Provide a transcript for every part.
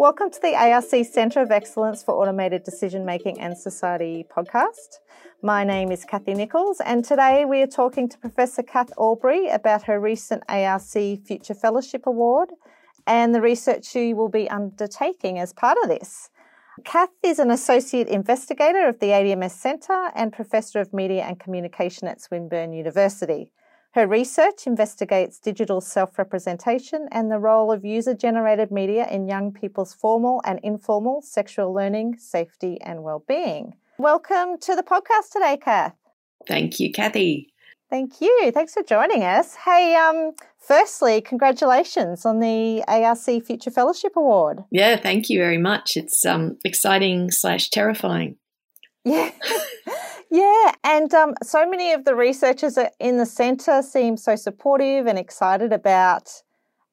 Welcome to the ARC Centre of Excellence for Automated Decision Making and Society podcast. My name is Kathy Nichols, and today we are talking to Professor Kath Albury about her recent ARC Future Fellowship Award and the research she will be undertaking as part of this. Kath is an associate investigator of the ADMS Centre and Professor of Media and Communication at Swinburne University. Her research investigates digital self representation and the role of user generated media in young people's formal and informal sexual learning, safety, and well-being. Welcome to the podcast today, Kath. Thank you, Kathy. Thank you. Thanks for joining us. Hey, um, firstly, congratulations on the ARC Future Fellowship Award. Yeah, thank you very much. It's um, exciting slash terrifying. Yeah. Yeah, and um, so many of the researchers in the centre seem so supportive and excited about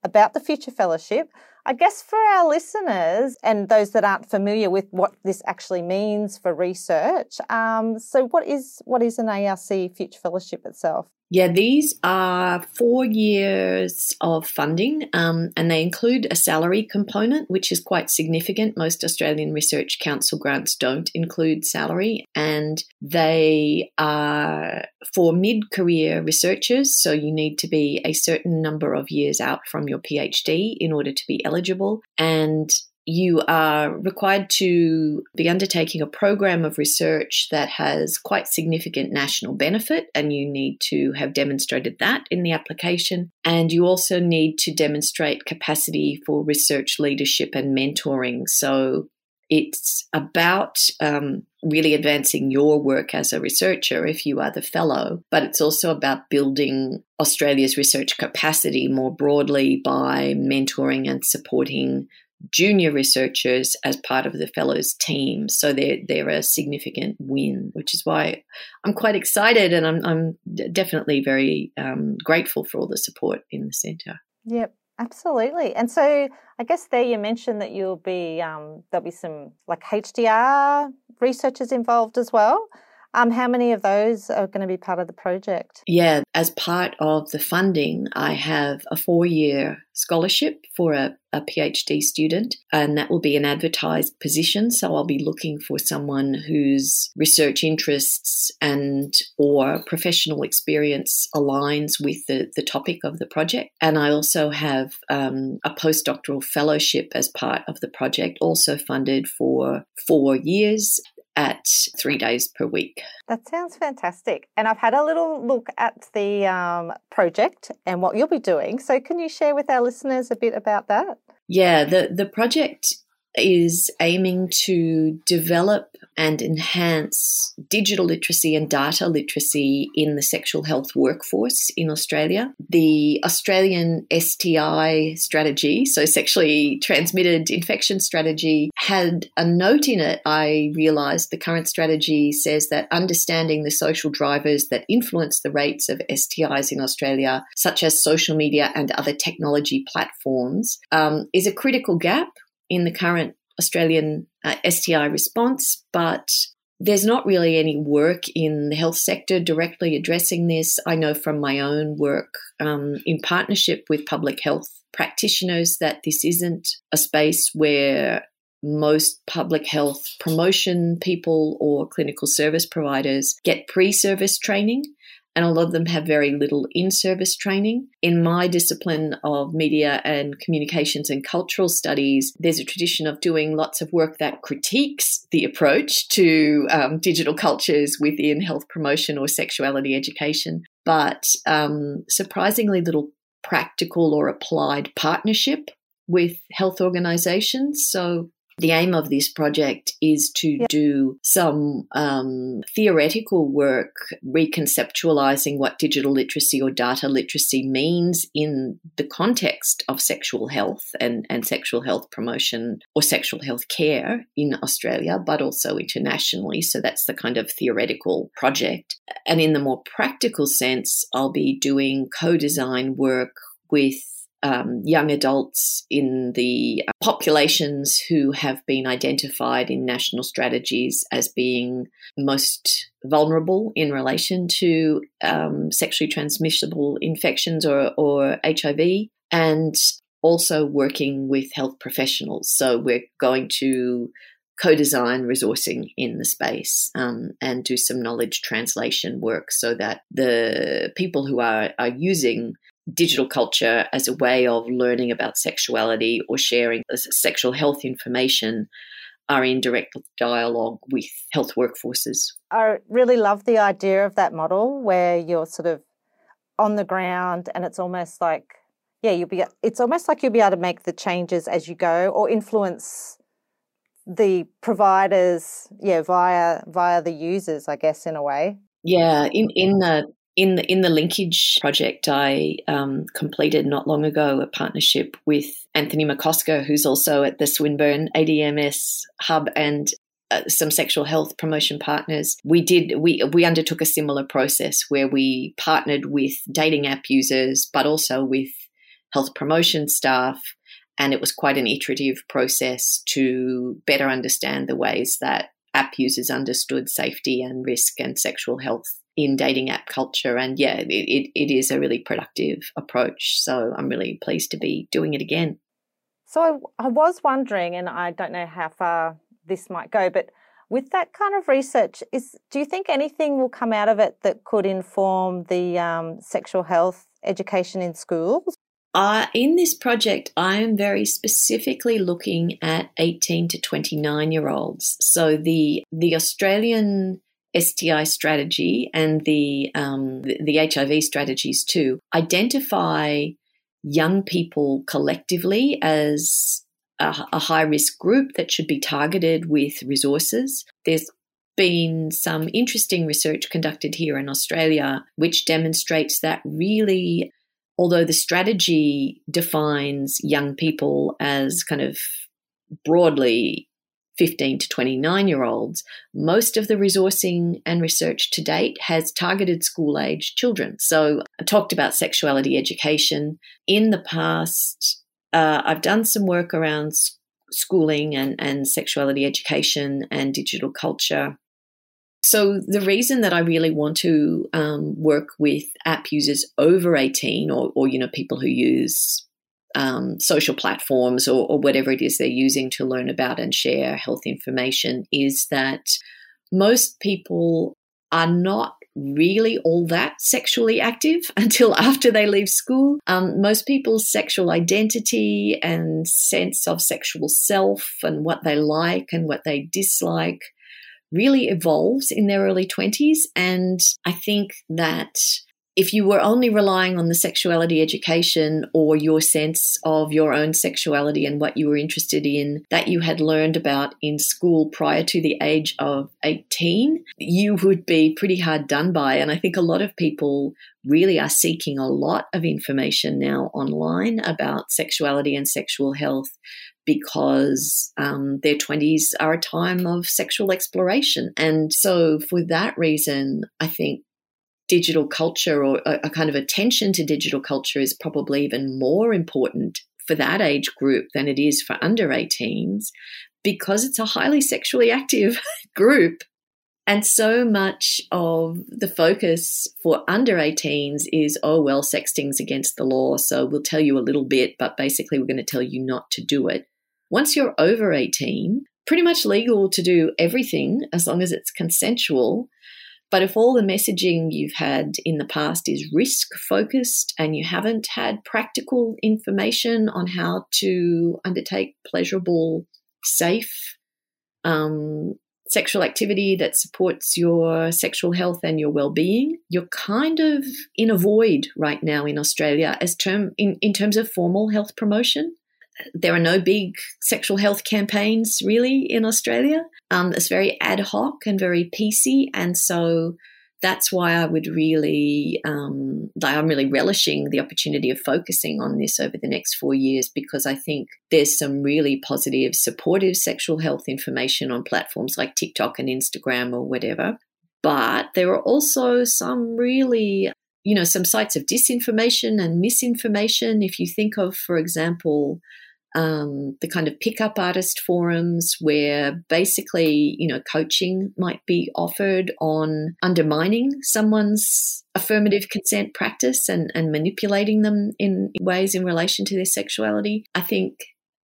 about the future fellowship. I guess for our listeners and those that aren't familiar with what this actually means for research, um, so what is what is an ARC Future Fellowship itself? Yeah, these are four years of funding, um, and they include a salary component, which is quite significant. Most Australian Research Council grants don't include salary, and they are for mid career researchers, so you need to be a certain number of years out from your PhD in order to be eligible. And you are required to be undertaking a program of research that has quite significant national benefit, and you need to have demonstrated that in the application. And you also need to demonstrate capacity for research leadership and mentoring. So it's about um, really advancing your work as a researcher if you are the fellow, but it's also about building Australia's research capacity more broadly by mentoring and supporting junior researchers as part of the fellows team. So they're, they're a significant win, which is why I'm quite excited and I'm, I'm definitely very um, grateful for all the support in the centre. Yep. Absolutely, and so I guess there you mentioned that you'll be um, there'll be some like HDR researchers involved as well. Um, how many of those are going to be part of the project? Yeah, as part of the funding, I have a four year scholarship for a, a PhD student, and that will be an advertised position. So I'll be looking for someone whose research interests and or professional experience aligns with the, the topic of the project. And I also have um, a postdoctoral fellowship as part of the project, also funded for four years at three days per week. That sounds fantastic. And I've had a little look at the um, project and what you'll be doing. So, can you share with our listeners a bit about that? Yeah, the, the project is aiming to develop and enhance digital literacy and data literacy in the sexual health workforce in Australia. The Australian STI strategy, so sexually transmitted infection strategy, had a note in it. I realized the current strategy says that understanding the social drivers that influence the rates of STIs in Australia, such as social media and other technology platforms, um, is a critical gap in the current Australian uh, STI response, but there's not really any work in the health sector directly addressing this. I know from my own work um, in partnership with public health practitioners that this isn't a space where most public health promotion people or clinical service providers get pre service training and a lot of them have very little in service training. In my discipline of media and communications and cultural studies, there's a tradition of doing lots of work that critiques the approach to um, digital cultures within health promotion or sexuality education, but um, surprisingly little practical or applied partnership with health organizations. So the aim of this project is to yep. do some um, theoretical work reconceptualizing what digital literacy or data literacy means in the context of sexual health and, and sexual health promotion or sexual health care in Australia, but also internationally. So that's the kind of theoretical project. And in the more practical sense, I'll be doing co design work with um, young adults in the uh, populations who have been identified in national strategies as being most vulnerable in relation to um, sexually transmissible infections or, or HIV. And also working with health professionals. So we're going to co-design resourcing in the space um, and do some knowledge translation work so that the people who are, are using digital culture as a way of learning about sexuality or sharing sexual health information are in direct dialogue with health workforces. I really love the idea of that model where you're sort of on the ground and it's almost like yeah you'll be it's almost like you'll be able to make the changes as you go or influence the providers yeah via via the users i guess in a way yeah in in the in the in the linkage project I um, completed not long ago a partnership with Anthony McCosker, who's also at the Swinburne ADMS hub and uh, some sexual health promotion partners. We did we we undertook a similar process where we partnered with dating app users, but also with health promotion staff. And it was quite an iterative process to better understand the ways that app users understood safety and risk and sexual health in dating app culture. And yeah, it, it, it is a really productive approach. So I'm really pleased to be doing it again. So I, I was wondering, and I don't know how far this might go, but with that kind of research, is do you think anything will come out of it that could inform the um, sexual health education in schools? Uh, in this project, I am very specifically looking at 18 to 29 year olds. So the the Australian STI strategy and the, um, the, HIV strategies too identify young people collectively as a, a high risk group that should be targeted with resources. There's been some interesting research conducted here in Australia which demonstrates that really, although the strategy defines young people as kind of broadly 15 to 29 year olds, most of the resourcing and research to date has targeted school age children. So I talked about sexuality education. In the past, uh, I've done some work around schooling and, and sexuality education and digital culture. So, the reason that I really want to um, work with app users over 18 or, or, you know, people who use um, social platforms or, or whatever it is they're using to learn about and share health information is that most people are not really all that sexually active until after they leave school. Um, most people's sexual identity and sense of sexual self and what they like and what they dislike really evolves in their early 20s. And I think that if you were only relying on the sexuality education or your sense of your own sexuality and what you were interested in that you had learned about in school prior to the age of 18, you would be pretty hard done by. And I think a lot of people really are seeking a lot of information now online about sexuality and sexual health because um, their 20s are a time of sexual exploration. And so, for that reason, I think digital culture or a, a kind of attention to digital culture is probably even more important for that age group than it is for under 18s because it's a highly sexually active group. And so much of the focus for under 18s is, oh, well, sexting's against the law. So we'll tell you a little bit, but basically we're going to tell you not to do it. Once you're over 18, pretty much legal to do everything as long as it's consensual. But if all the messaging you've had in the past is risk focused and you haven't had practical information on how to undertake pleasurable, safe um, sexual activity that supports your sexual health and your well-being, you're kind of in a void right now in Australia as term in, in terms of formal health promotion there are no big sexual health campaigns really in Australia. Um, it's very ad hoc and very piecey, and so that's why I would really, um, I'm really relishing the opportunity of focusing on this over the next four years because I think there's some really positive, supportive sexual health information on platforms like TikTok and Instagram or whatever. But there are also some really you know, some sites of disinformation and misinformation. If you think of, for example, um, the kind of pickup artist forums where basically, you know, coaching might be offered on undermining someone's affirmative consent practice and, and manipulating them in ways in relation to their sexuality. I think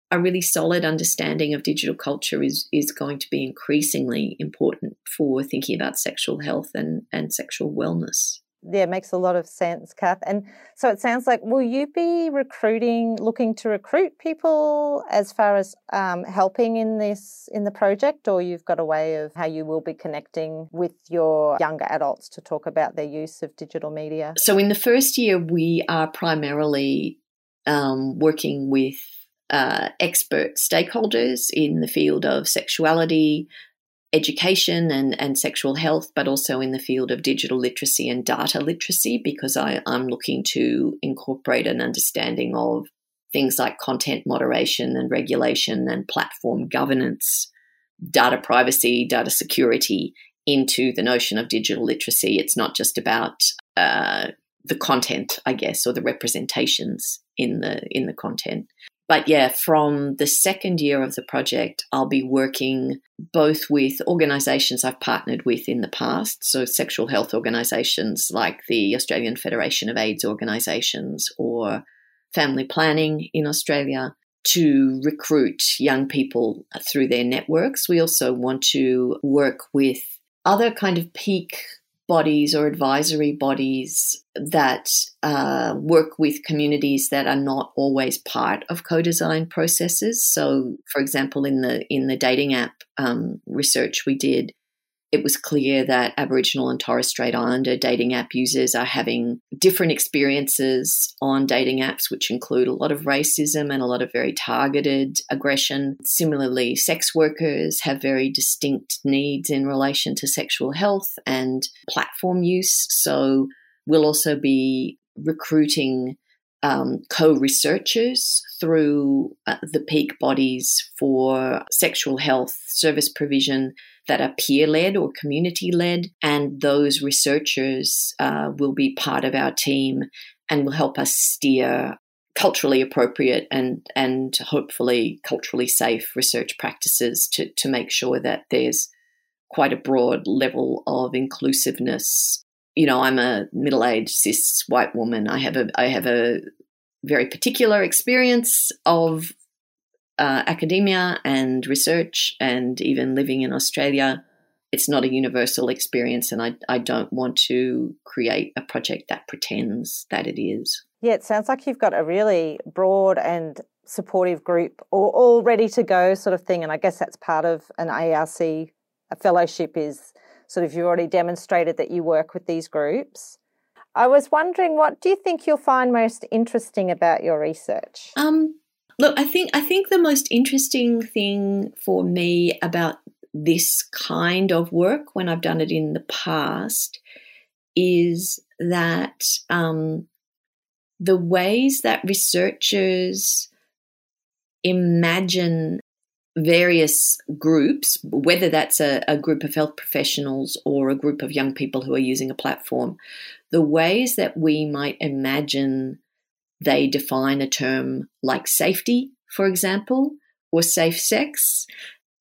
a really solid understanding of digital culture is is going to be increasingly important for thinking about sexual health and, and sexual wellness. Yeah, makes a lot of sense, Kath. And so it sounds like, will you be recruiting, looking to recruit people as far as um, helping in this in the project, or you've got a way of how you will be connecting with your younger adults to talk about their use of digital media? So in the first year, we are primarily um, working with uh, expert stakeholders in the field of sexuality, education, and, and sexual health, but also in the field of digital literacy and data literacy, because I, I'm looking to incorporate an understanding of things like content moderation and regulation and platform governance, data privacy, data security into the notion of digital literacy. It's not just about uh, the content, I guess, or the representations in the in the content but yeah, from the second year of the project, I'll be working both with organisations I've partnered with in the past, so sexual health organisations like the Australian Federation of AIDS Organisations or Family Planning in Australia, to recruit young people through their networks. We also want to work with other kind of peak bodies or advisory bodies that uh, work with communities that are not always part of co-design processes. So, for example, in the in the dating app um, research we did, it was clear that Aboriginal and Torres Strait Islander dating app users are having different experiences on dating apps, which include a lot of racism and a lot of very targeted aggression. Similarly, sex workers have very distinct needs in relation to sexual health and platform use. So, we'll also be recruiting um, co researchers through uh, the peak bodies for sexual health service provision that are peer led or community led. And those researchers uh, will be part of our team and will help us steer culturally appropriate and and hopefully culturally safe research practices to to make sure that there's quite a broad level of inclusiveness. You know, I'm a middle-aged cis white woman. I have a I have a very particular experience of uh, academia and research and even living in Australia, it's not a universal experience. And I, I don't want to create a project that pretends that it is. Yeah, it sounds like you've got a really broad and supportive group all, all ready to go sort of thing. And I guess that's part of an ARC a fellowship is sort of you've already demonstrated that you work with these groups. I was wondering, what do you think you'll find most interesting about your research? Um, Look, I think I think the most interesting thing for me about this kind of work when I've done it in the past is that um, the ways that researchers imagine various groups, whether that's a, a, group of health professionals or a group of young people who are using a platform, the ways that we might imagine they define a term like safety, for example, or safe sex,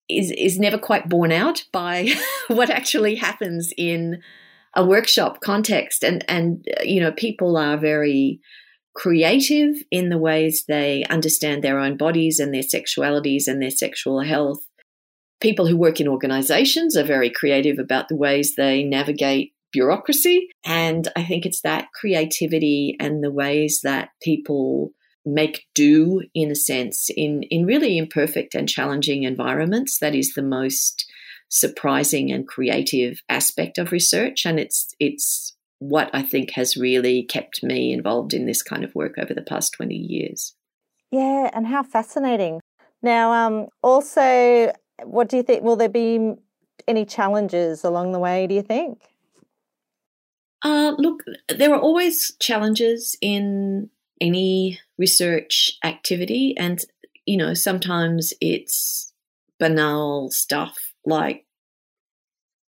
is, is never quite borne out by what actually happens in a workshop context. And, and, you know, people are very creative in the ways they understand their own bodies and their sexualities and their sexual health. People who work in organizations are very creative about the ways they navigate bureaucracy. And I think it's that creativity and the ways that people make do in a sense in, in really imperfect and challenging environments that is the most surprising and creative aspect of research and it's it's what I think has really kept me involved in this kind of work over the past 20 years. Yeah, and how fascinating. Now um also what do you think will there be any challenges along the way do you think? Uh, look, there are always challenges in any research activity, and you know sometimes it's banal stuff like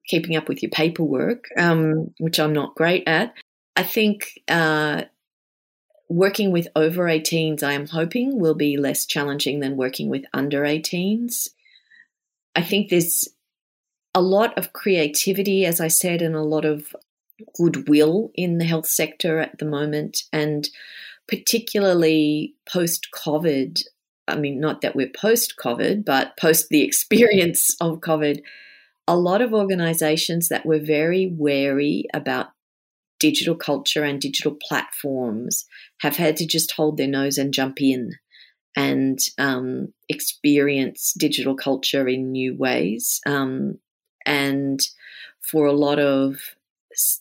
keeping up with your paperwork, um, which I'm not great at. I think uh, working with over 18s, I am hoping, will be less challenging than working with under 18s. I think there's a lot of creativity, as I said, and a lot of goodwill in the health sector at the moment. And particularly post COVID, I mean, not that we're post COVID, but post the experience of COVID, a lot of organizations that were very wary about digital culture and digital platforms have had to just hold their nose and jump in and um, experience digital culture in new ways. Um, and for a lot of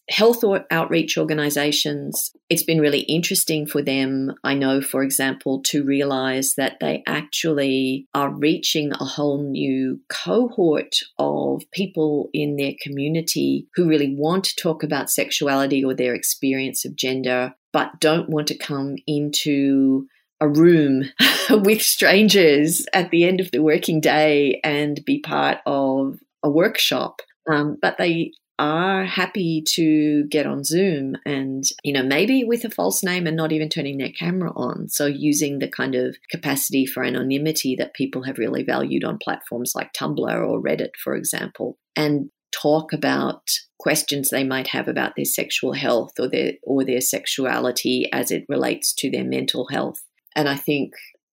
health or outreach organizations, it's been really interesting for them, I know, for example, to realize that they actually are reaching a whole new cohort of people in their community who really want to talk about sexuality or their experience of gender, but don't want to come into a room with strangers at the end of the working day and be part of a workshop. Um, but they are happy to get on Zoom and, you know, maybe with a false name and not even turning their camera on. So using the kind of capacity for anonymity that people have really valued on platforms like Tumblr or Reddit, for example, and talk about questions they might have about their sexual health or their or their sexuality as it relates to their mental health. And I think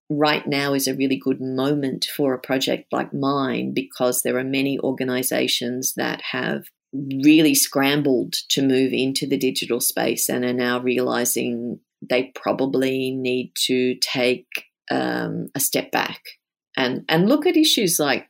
right now is a really good moment for a project like mine because there are many organizations that have really scrambled to move into the digital space and are now realizing they probably need to take um, a step back and, and look at issues like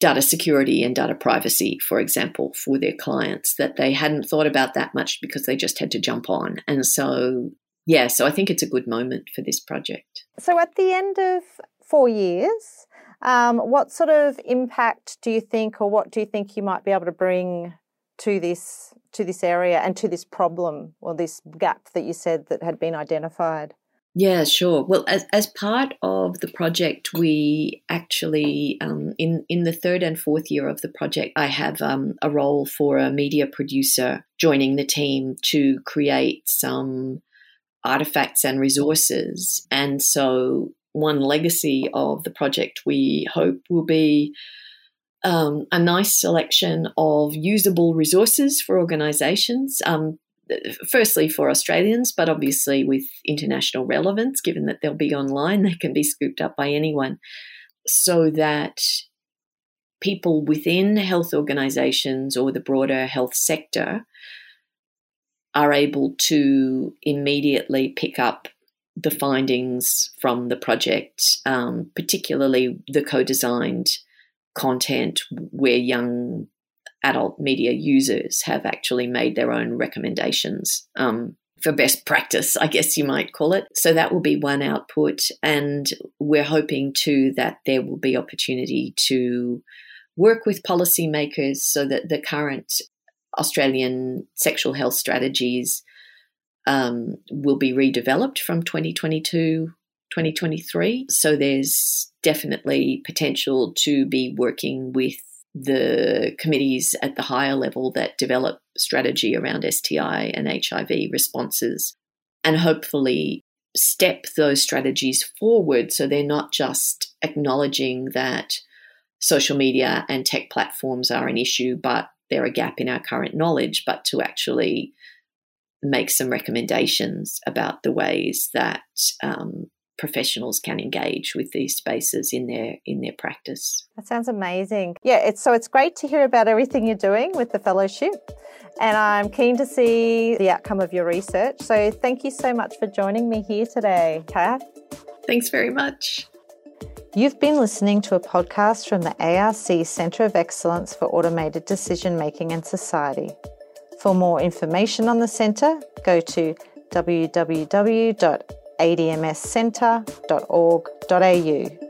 data security and data privacy, for example, for their clients that they hadn't thought about that much because they just had to jump on. And so, yeah, so I think it's a good moment for this project. So at the end of four years, um, what sort of impact do you think, or what do you think you might be able to bring to this to this area and to this problem or this gap that you said that had been identified? Yeah, sure. Well, as, as part of the project, we actually, um, in, in the third and fourth year of the project, I have um, a role for a media producer joining the team to create some artifacts and resources. And so, one legacy of the project we hope will be um, a nice selection of usable resources for organisations. Um, firstly, for Australians, but obviously with international relevance, given that they'll be online, they can be scooped up by anyone, so that people within health organisations or the broader health sector are able to immediately pick up the findings from the project, um, particularly the co designed content where young adult media users have actually made their own recommendations um, for best practice, I guess you might call it. So that will be one output. And we're hoping too that there will be opportunity to work with policymakers so that the current Australian sexual health strategies um, will be redeveloped from 2022 2023. So there's definitely potential to be working with the committees at the higher level that develop strategy around STI and HIV responses and hopefully step those strategies forward so they're not just acknowledging that social media and tech platforms are an issue, but they're a gap in our current knowledge, but to actually make some recommendations about the ways that um, professionals can engage with these spaces in their in their practice. That sounds amazing. Yeah, it's so it's great to hear about everything you're doing with the fellowship. And I'm keen to see the outcome of your research. So thank you so much for joining me here today, Kath. Thanks very much. You've been listening to a podcast from the ARC Centre of Excellence for Automated Decision Making and Society. For more information on the centre, go to www admscentre.org.au.